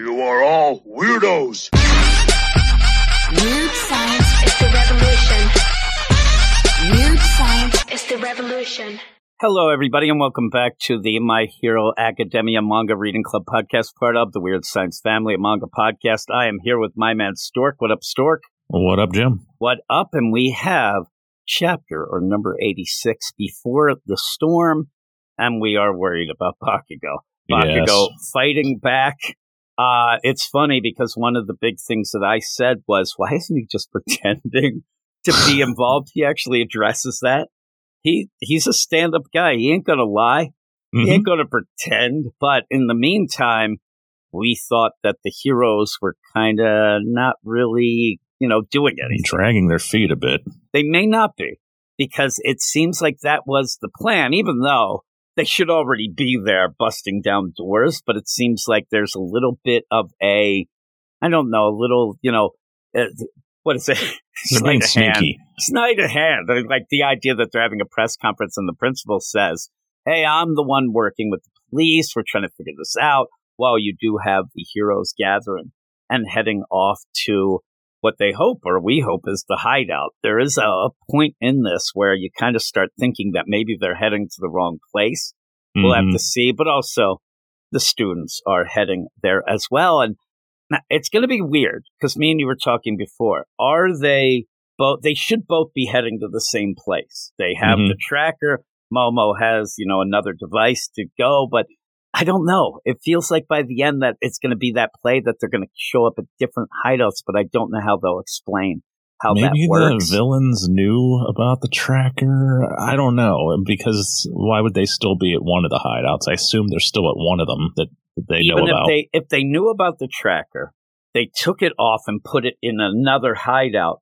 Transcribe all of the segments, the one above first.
You are all weirdos. Weird science is the revolution. Weird science is the revolution. Hello, everybody, and welcome back to the My Hero Academia Manga Reading Club podcast, part of the Weird Science family manga podcast. I am here with my man Stork. What up, Stork? What up, Jim? What up? And we have chapter or number 86 before the storm, and we are worried about Bakugo. Bakugo Yes. fighting back. Uh, it's funny because one of the big things that I said was, why isn't he just pretending to be involved? He actually addresses that. He he's a stand up guy. He ain't gonna lie. He Mhm. ain't gonna pretend. But in the meantime, we thought that the heroes were kind of not really, you know, doing anything. Dragging their feet a bit. They may not be because it seems like that was the plan, even though they should already be there busting down doors. But it seems like there's a little bit of a, I don't know, a little, you know, uh, what is it? Sleight of hand. sneaky. Sleight of hand. Like the idea that they're having a press conference and the principal says, Hey, I'm the one working with the police. We're trying to figure this out. Well, you do have the heroes gathering and heading off to what they hope or we hope is the hideout. There is a, point in this where you kind of start thinking that maybe they're heading to the wrong place. We'll have to see, but also the students are heading there as well. And it's going to be weird because me and you were talking before. Are they both? They should both be heading to the same place. They have Mhm. the tracker. Momo has, you know, another device to go, but I don't know. It feels like by the end that it's going to be that play that they're going to show up at different hideouts, but I don't know how they'll explain how Maybe that the works. villains knew about the tracker. I don't know because why would they still be at one of the hideouts? I assume they're still at one of them that, they Even know if about. they if they knew about the tracker, they took it off and put it in another hideout,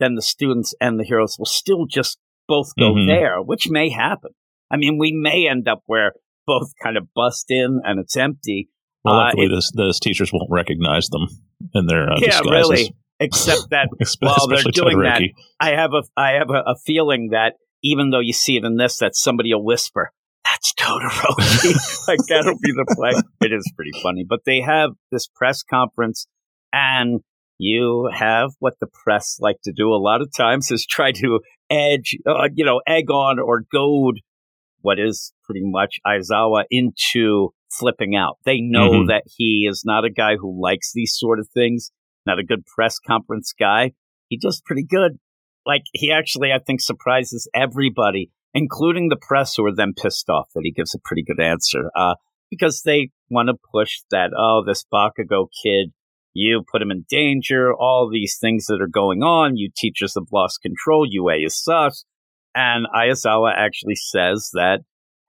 then the students and the heroes will still just both go Mhm. there, which may happen. I mean, we may end up where both kind of bust in and it's empty. well, uh, luckily, it- those, those teachers won't recognize them in their uh, yeah, disguises. really. Except that while they're doing that, I have a I have a, a feeling that even though you see it in this, that somebody will whisper, "That's Todoroki." like that'll be the play. It is pretty funny, but they have this press conference, and you have what the press like to do a lot of times is try to edge, uh, you know, egg on or goad what is pretty much Aizawa into flipping out. They know Mhm. that he is not a guy who likes these sort of things, not a good press conference guy. He does pretty good. Like he actually, I think, surprises everybody, including the press, who are then pissed off that he gives a pretty good answer, uh, because they want to push that. Oh, this Bakugo kid, you put him in danger. All these things that are going on. You teachers have lost control. UA is sus. And Aizawa actually says that,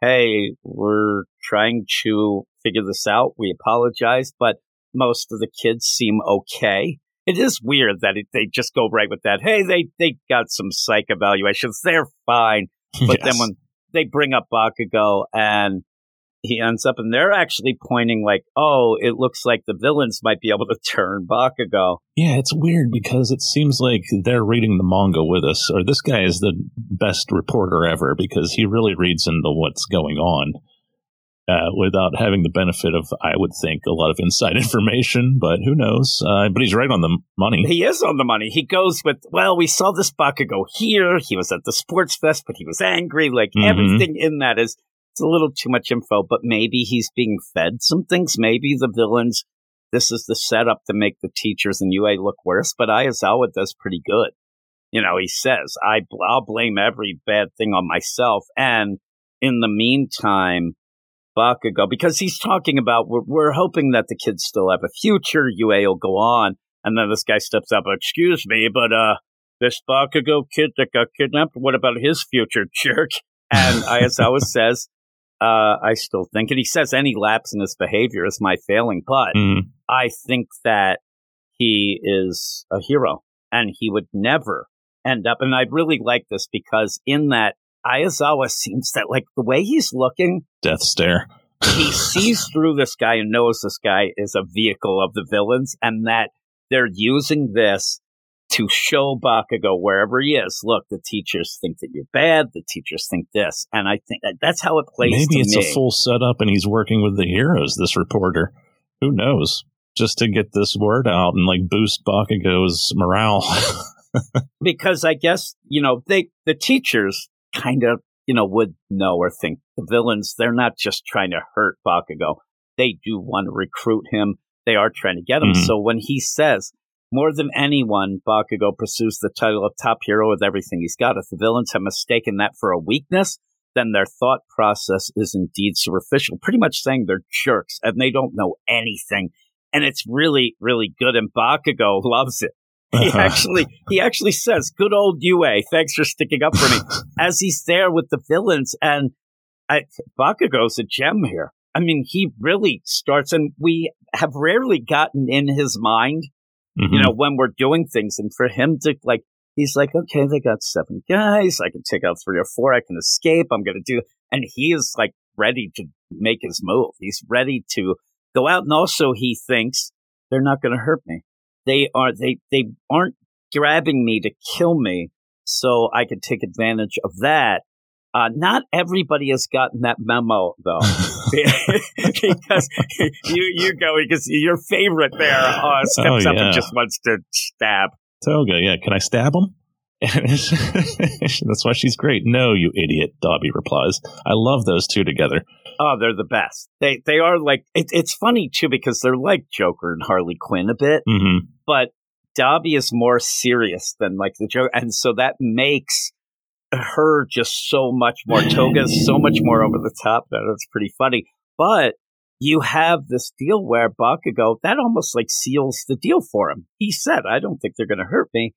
hey, we're trying to figure this out. We apologize, but most of the kids seem okay. It is weird that it, they just go right with that. Hey, they, they got some psych evaluations. They're fine. But then when they bring up Bakugo and he ends up, and they're actually pointing like, oh, it looks like the villains might be able to turn Bakugo. Yeah, it's weird because it seems like they're reading the manga with us, or this guy is the best reporter ever because he really reads into what's going on uh, without having the benefit of, I would think, a lot of inside information. But who knows? Uh, but he's right on the money. He is on the money. He goes with, well, we saw this Bakugo here. He was at the sports fest, but he was angry. Like Mhm. everything in that is, it's a little too much info, but maybe he's being fed some things. Maybe the villains, this is the setup to make the teachers and UA look worse, but Aizawa does pretty good. You know, he says, I, I'll blame every bad thing on myself. And in the meantime, Bakugo, because he's talking about, we're, we're hoping that the kids still have a future. UA will go on. And then this guy steps up, excuse me, but, uh, this Bakugo kid that got kidnapped, what about his future, jerk? And Aizawa says, uh, I still think, and he says any lapse in his behavior is my failing, but Mm, I think that he is a hero and he would never end up. And I really like this because in that Aizawa seems that like the way he's looking, death stare. he sees through this guy and knows this guy is a vehicle of the villains and that they're using this to show Bakugo wherever he is. Look, the teachers think that you're bad. The teachers think this. And I think that that's how it plays Maybe it's me. a full setup and he's working with the heroes, this reporter. Who knows? just to get this word out and like boost Bakugo's morale. because I guess, you know, they, the teachers kind of, you know, would know or think the villains, they're not just trying to hurt Bakugo. They do want to recruit him. They are trying to get him. Mhm. So when he says, more than anyone, Bakugo pursues the title of top hero with everything he's got. If the villains have mistaken that for a weakness, then their thought process is indeed superficial, pretty much saying they're jerks and they don't know anything. And it's really, really good. And Bakugo loves it. He uh-huh. actually, he actually says, "Good old UA, thanks for sticking up for me." As he's there with the villains, and I, Bakugo's a gem here. I mean, he really starts, and we have rarely gotten in his mind Mhm. you know, when we're doing things. And for him to like, he's like, okay, they got seven guys. I can take out three or four. I can escape. I'm going to do. And he is like ready to make his move. He's ready to go out. And also he thinks they're not going to hurt me. They are, they, they aren't grabbing me to kill me. So I can take advantage of that. Uh, not everybody has gotten that memo though. because you you go because your favorite there uh, steps Oh, up and just wants to stab. Toga, yeah, can I stab him? That's why she's great. No, you idiot, Dabi replies. I love those two together. Oh, they're the best. They they are like it, it's funny too because they're like Joker and Harley Quinn a bit, hmm but Dabi is more serious than like the Joker, and so that makes her just so much more. Toga so much more over the top that it's pretty funny. But you have this deal where Bakugo that almost like seals the deal for him. He said, "I don't think they're going to hurt me."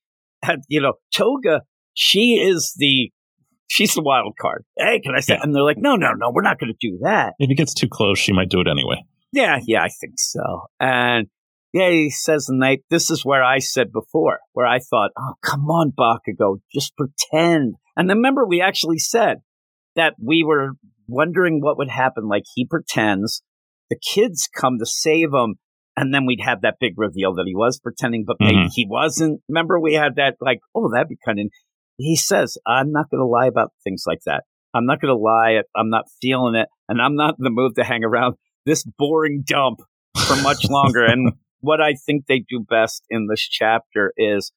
And you know, Toga, she is the she's the wild card. Hey, can I say? Yeah. And they're like, "No, no, no, we're not going to do that." If he gets too close, she might do it anyway. Yeah, yeah, I think so. And yeah, he says the night, this is where I said before, where I thought, oh, come on, Bakugo, just pretend. And then remember, we actually said that we were wondering what would happen. Like he pretends, the kids come to save him, and then we'd have that big reveal that he was pretending, but maybe Mhm. he wasn't. Remember, we had that, like, oh, that'd be kind of. He says, I'm not going to lie about things like that. I'm not going to lie. I'm not feeling it, and I'm not in the mood to hang around this boring dump for much longer. and what I think they do best in this chapter is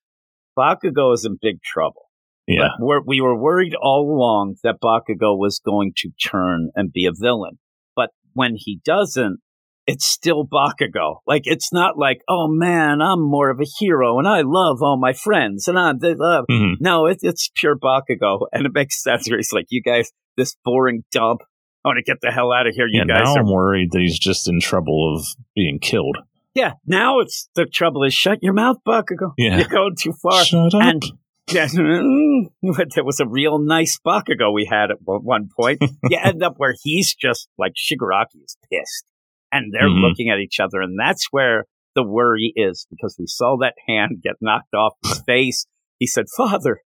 Bakugo is in big trouble. Yeah. We're, we were worried all along that Bakugo was going to turn and be a villain. But when he doesn't, it's still Bakugo. Like, it's not like, oh man, I'm more of a hero and I love all my friends and I, they love. hmm No, it, it's pure Bakugo. And it makes sense where he's like, you guys, this boring dump. I want to get the hell out of here. You Yeah, guys now are I'm worried that he's just in trouble of being killed. Yeah, now it's the trouble is shut your mouth, Bakugo. Yeah. You're going too far. Shut up. And there was a real nice Bakugo we had at one- point. you end up where he's just like Shigaraki is pissed, and they're Mhm. looking at each other, and that's where the worry is because we saw that hand get knocked off his face. He said, "Father,"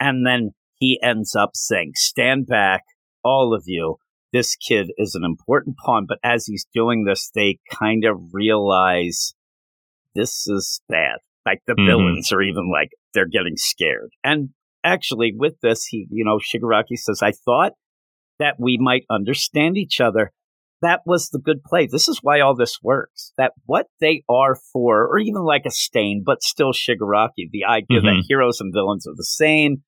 and then he ends up saying, "Stand back, all of you." This kid is an important pawn, but as he's doing this, they kind of realize this is bad. Like the Mhm. villains are even like they're getting scared. And actually, with this, he, you know, Shigaraki says, "I thought that we might understand each other." That was the good play. This is why all this works. That what they are for, or even like a stain, but still Shigaraki. The idea that Mhm. heroes and villains are the same.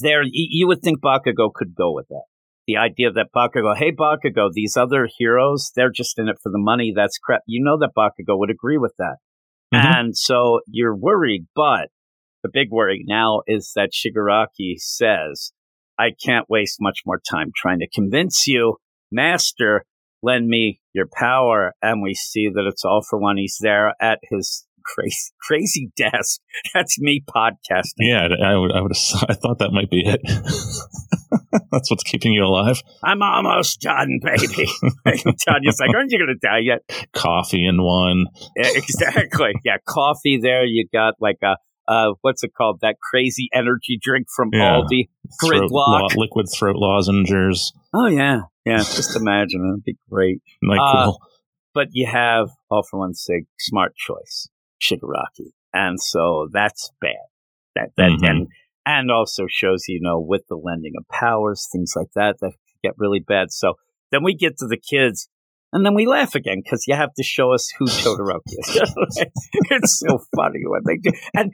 There, you would think Bakugo could go with that. The idea that Bakugo, hey Bakugo, these other heroes, they're just in it for the money. That's crap. You know that Bakugo would agree with that. Mhm. And so you're worried, but the big worry now is that Shigaraki says, I can't waste much more time trying to convince you, Master, lend me your power. And we see that it's all for one. He's there at his crazy, crazy desk. That's me podcasting. Yeah, I would. I would. I thought that might be it. That's what's keeping you alive. I'm almost done, baby. and Tanya's like, aren't you going to die yet? Coffee in one. Yeah, exactly. Yeah, coffee there. You got like a, uh, what's it called? That crazy energy drink from Yeah. Aldi. Gridlock. lo- liquid throat lozenges. Oh yeah, yeah. Just imagine it'd be great. Nyquil. But you have all for one sake, smart choice, Shigaraki, and so that's bad. That that Mhm. and and also shows you know with the lending of powers, things like that that get really bad. So then we get to the kids, And then we laugh again because you have to show us who Todoroki is. it's so funny when they do. And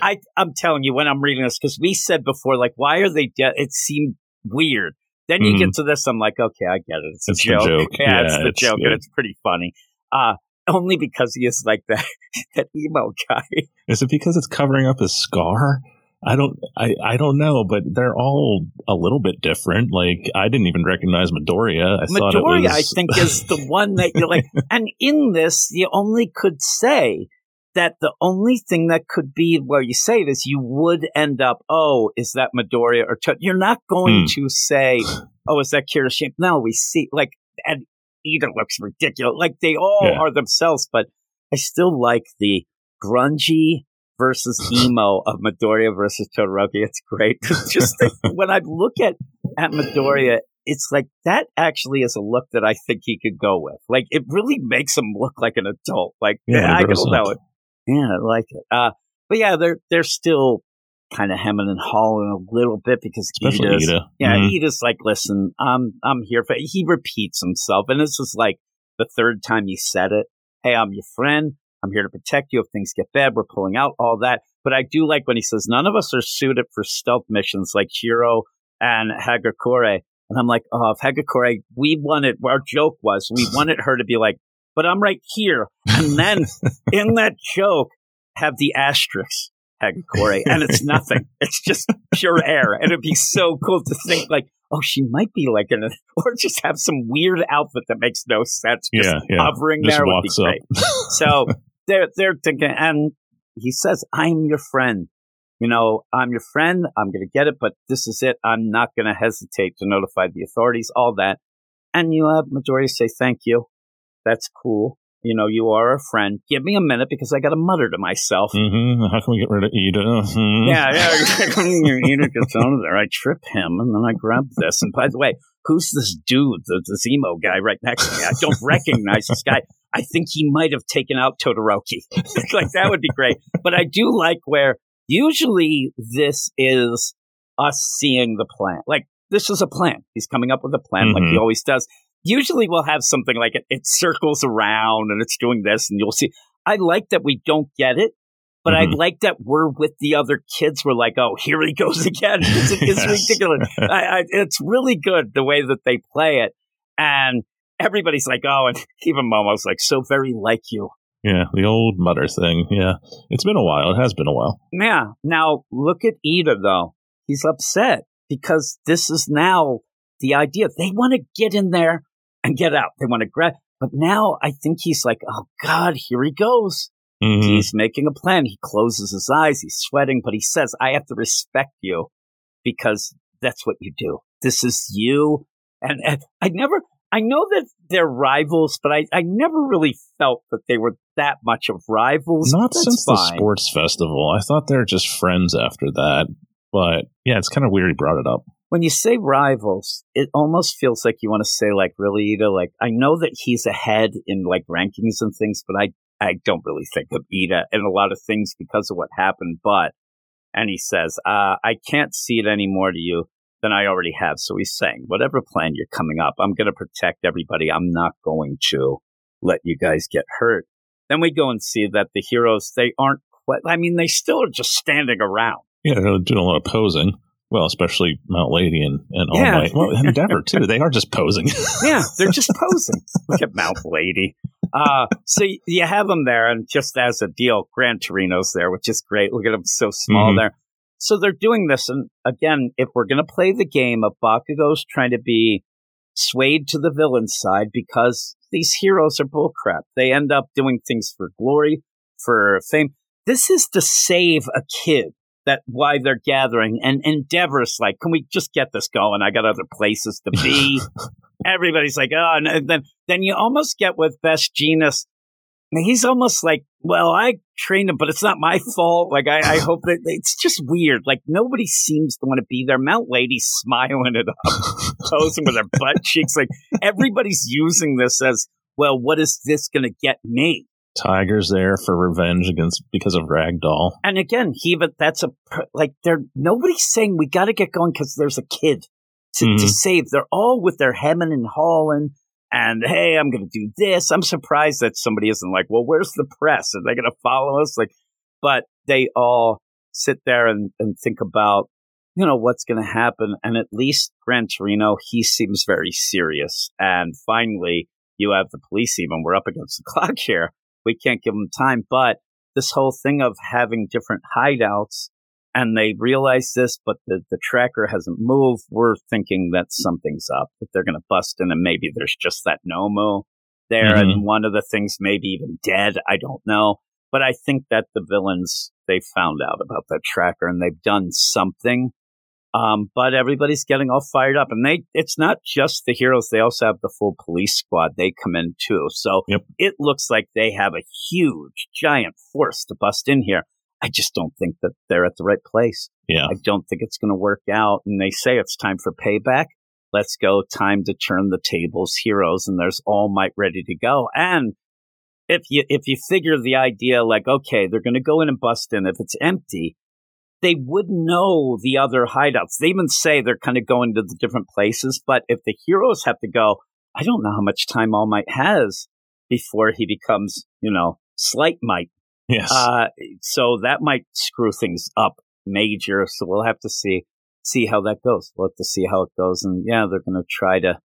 I, I'm telling you, when I'm reading this, because we said before, like, why are they dead? It seemed weird. Then you Mhm. get to this, I'm like, okay, I get it. It's a It's the joke. joke. Yeah, it's Yeah, the it's joke, and it's pretty funny. Uh, only because he is like that, that emo guy. Is it because it's covering up his scar? I don't I, I don't know, but they're all a little bit different. Like I didn't even recognize Midoriya. I thought it Midoriya, was I think, is the one that you're like, and in this, you only could say that the only thing that could be where you say it is you would end up, oh, is that Midoriya or? You're not going Hmm. to say, oh, is that Kirishima? No, we see, like, and Ida looks ridiculous. Like, they all Yeah. are themselves, but I still like the grungy versus emo of Midoriya versus Todoroki. It's great. Just the, when I look at, at Midoriya, it's like that actually is a look that I think he could go with. Like it really makes him look like an adult. Like Yeah, I don't know it. Yeah, I like it. Uh, but yeah, they're they're still kind of hemming and hawing a little bit because especially Ida's, Ida. yeah, Mhm. Ida's like, listen, I'm I'm here for. He repeats himself, and this is like the third time he said it. Hey, I'm your friend. I'm here to protect you if things get bad. We're pulling out all that. But I do like when he says none of us are suited for stealth missions like Jiro and Hagakure. And I'm like, oh, if Hagakure, we wanted, our joke was we wanted her to be like, but I'm right here. And then in that joke, have the asterisk Hagakure, and it's nothing. It's just pure air. And it'd be so cool to think like, oh, she might be like in a, or just have some weird outfit that makes no sense. Just Yeah, yeah. hovering Just there would be great. So they're they're thinking, and he says, "I'm your friend. You know, I'm your friend. I'm going to get it, but this is it. I'm not going to hesitate to notify the authorities. All that." And you have Midoriya say, "Thank you. That's cool. You know, you are a friend. Give me a minute because I got to mutter to myself." hmm How can we get rid of Ida? Mhm. Yeah, yeah. Ida gets of there. I trip him, and then I grab this. And by the way, who's this dude, the, the Zemo guy right next to me? I don't recognize this guy. I think he might have taken out Todoroki. like that would be great. But I do like where usually this is us seeing the plan. Like this is a plan. He's coming up with a plan, like he Mhm. always does. Usually we'll have something like it, it circles around and it's doing this, and you'll see. I like that we don't get it. But I Mhm. like that we're with the other kids. We're like, oh, here he goes again. It's, it's Yes. ridiculous. I, I, it's really good the way that they play it. And everybody's like, oh, and even Momo's like, so very like you. Yeah, the old mutter thing. Yeah, it's been a while. It has been a while. Yeah. Now look at Ida though. He's upset because this is now the idea. They want to get in there and get out. They want to grab. But now I think he's like, oh God, here he goes. Mhm. He's making a plan. He closes his eyes. He's sweating, but he says, I have to respect you because that's what you do. This is you. And, and I never, I know that they're rivals, but I, I never really felt that they were that much of rivals. Not since fine. the sports festival. I thought they were just friends after that. But yeah, it's kind of weird he brought it up. When you say rivals, it almost feels like you want to say like really Ida. Like I know that he's ahead in like rankings and things, but I I don't really think of Ida in a lot of things because of what happened. But and he says, uh, I can't see it any more to you than I already have. So he's saying, whatever plan you're coming up, I'm going to protect everybody. I'm not going to let you guys get hurt. Then we go and see that the heroes they aren't. Quite, I mean, they still are just standing around. Yeah, they're doing a lot of posing. Well, especially Mount Lady and, and All Yeah. Might. Well, Endeavor, too. They are just posing. Yeah, they're just posing. Look at Mount Lady. Uh, so you have them there, and just as a deal, Gran Torino's there, which is great. Look at him, so small Mhm. there. So they're doing this, and again, if we're going to play the game of Bakugo's trying to be swayed to the villain's side because these heroes are bullcrap. They end up doing things for glory, for fame. This is to save a kid. That why they're gathering and Endeavor's like, can we just get this going? I got other places to be everybody's like, oh, and- then then you almost get with Best Jeanist. and He's almost like, well, I trained him, but it's not my fault. Like, I, I hope that it's just weird. Like, nobody seems to want to be there. Mount Lady's smiling it up, posing with her butt cheeks. Like, everybody's using this as, well, what is this going to get me? Tiger's there for revenge against because of Ragdoll. And again, he even that's a like they're nobody's saying we got to get going because there's a kid to, to Mhm. save. They're all with their hemming and hawing, and hey, I'm going to do this. I'm surprised that somebody isn't like, well, where's the press? Are they going to follow us? Like, but they all sit there and, and think about, you know, what's going to happen. And at least Gran Torino, he seems very serious. And finally, you have the police even. We're up against the clock here. We can't give them time. But this whole thing of having different hideouts and they realize this, but the, the tracker hasn't moved. We're thinking that something's up, that they're going to bust in and maybe there's just that Nomu there. Mm-hmm. And one of the things maybe even dead. I don't know. But I think that the villains, they found out about that tracker and they've done something. Um, but everybody's getting all fired up and they, it's not just the heroes. They also have the full police squad. They come in too. So yep. it looks like they have a huge, giant force to bust in here. I just don't think that they're at the right place. Yeah. I don't think it's going to work out. And they say it's time for payback. Let's go. Time to turn the tables, heroes, and there's All Might ready to go. And if you if you figure the idea like, okay, they're going to go in and bust in. If it's empty, they would know the other hideouts. They even say they're kind of going to the different places. But if the heroes have to go, I don't know how much time All Might has before he becomes, you know, Slight Might Yes. Uh, so that might screw things up major. So we'll have to see see how that goes. We'll have to see how it goes. And yeah, they're going to try to,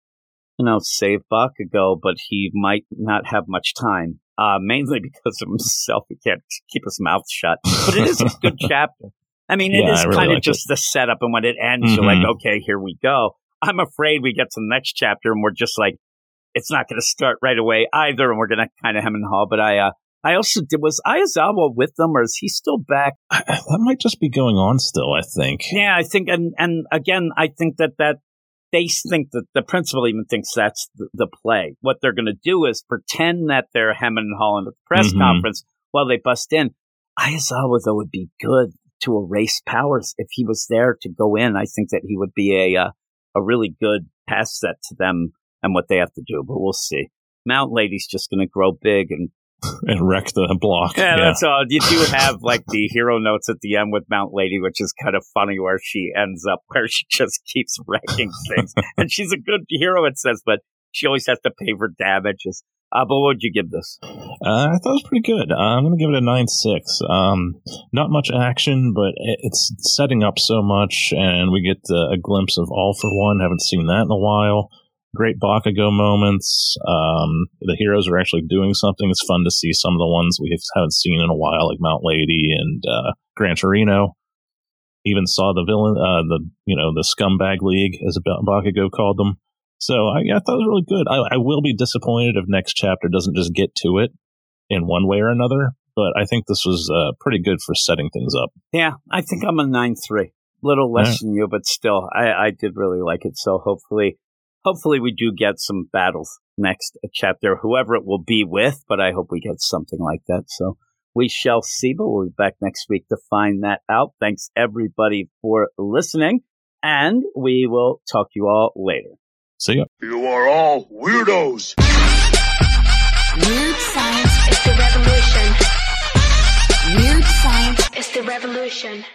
you know, save Bakugo, but he might not have much time. Uh, mainly because of himself. He can't keep his mouth shut. But it is a good chapter. I mean, it Yeah, is really kind of like just the setup, and when it ends, you're Mhm. like, okay, here we go. I'm afraid we get to the next chapter, and we're just like, it's not going to start right away either, and we're going to kind of hem and haw. But I, uh, I also did. Was Aizawa with them, or is he still back? I- that might just be going on still, I think. Yeah, I think, and and again, I think that that they think that the principal even thinks that's the, the play. What they're going to do is pretend that they're hemming and hawing at the press Mhm. conference while they bust in. Aizawa though would be good to erase powers if he was there to go in. I think that he would be a uh, a really good pass set to them and what they have to do. But we'll see. Mount Lady's just going to grow big and And wreck the block. yeah, that's all. You do have like the hero notes at the end with Mount Lady, which is kind of funny where she ends up where she just keeps wrecking things. and she's a good hero, it says, but she always has to pay for damages. Uh, but what would you give this? Uh, I thought it was pretty good. Uh, I'm going to give it a 9 6. Um, not much action, but it- it's setting up so much, and we get uh, a glimpse of All for One. Haven't seen that in a while. Great Bakugo moments. Um, the heroes are actually doing something. It's fun to see some of the ones we haven't seen in a while, like Mount Lady and uh, Gran Torino. Even saw the villain, uh, the you know the scumbag league, as Bakugo called them. So I, I thought it was really good. I, I will be disappointed if next chapter doesn't just get to it in one way or another, but I think this was uh, pretty good for setting things up. Yeah, I think I'm a 9 3. Little less than you, but still, I, I did really like it. So hopefully, hopefully we do get some battles next chapter, whoever it will be with, but I hope we get something like that. So we shall see, but we'll be back next week to find that out. Thanks everybody for listening, and we will talk to you all later. See ya. You are all weirdos. Weird science is the revolution. Weird science is the revolution.